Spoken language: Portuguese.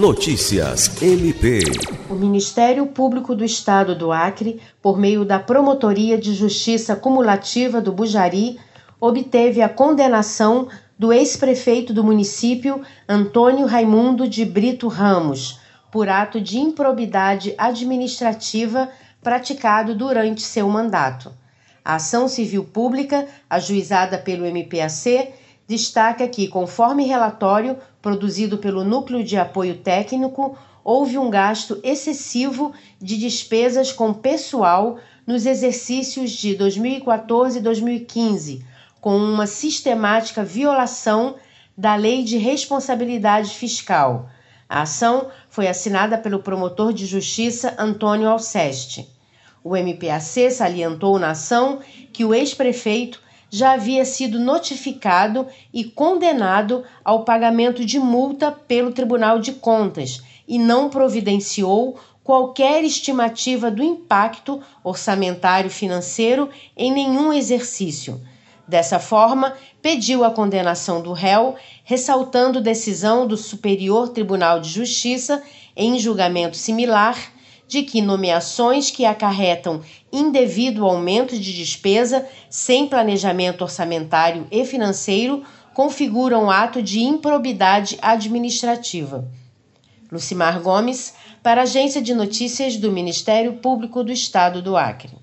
Notícias MP. O Ministério Público do Estado do Acre, por meio da Promotoria de Justiça Cumulativa do Bujari, obteve a condenação do ex-prefeito do município, Antônio Raimundo de Brito Ramos, por ato de improbidade administrativa praticado durante seu mandato. A ação civil pública, ajuizada pelo MPAC, destaca que, conforme relatório produzido pelo Núcleo de Apoio Técnico, houve um gasto excessivo de despesas com pessoal nos exercícios de 2014 e 2015, com uma sistemática violação da Lei de Responsabilidade Fiscal. A ação foi assinada pelo promotor de justiça Antônio Alceste. O MPAC salientou na ação que o ex-prefeito já havia sido notificado e condenado ao pagamento de multa pelo Tribunal de Contas e não providenciou qualquer estimativa do impacto orçamentário financeiro em nenhum exercício. Dessa forma, pediu a condenação do réu, ressaltando decisão do Superior Tribunal de Justiça em julgamento similar de que nomeações que acarretam indevido aumento de despesa sem planejamento orçamentário e financeiro configuram ato de improbidade administrativa. Lucimar Gomes, para a Agência de Notícias do Ministério Público do Estado do Acre.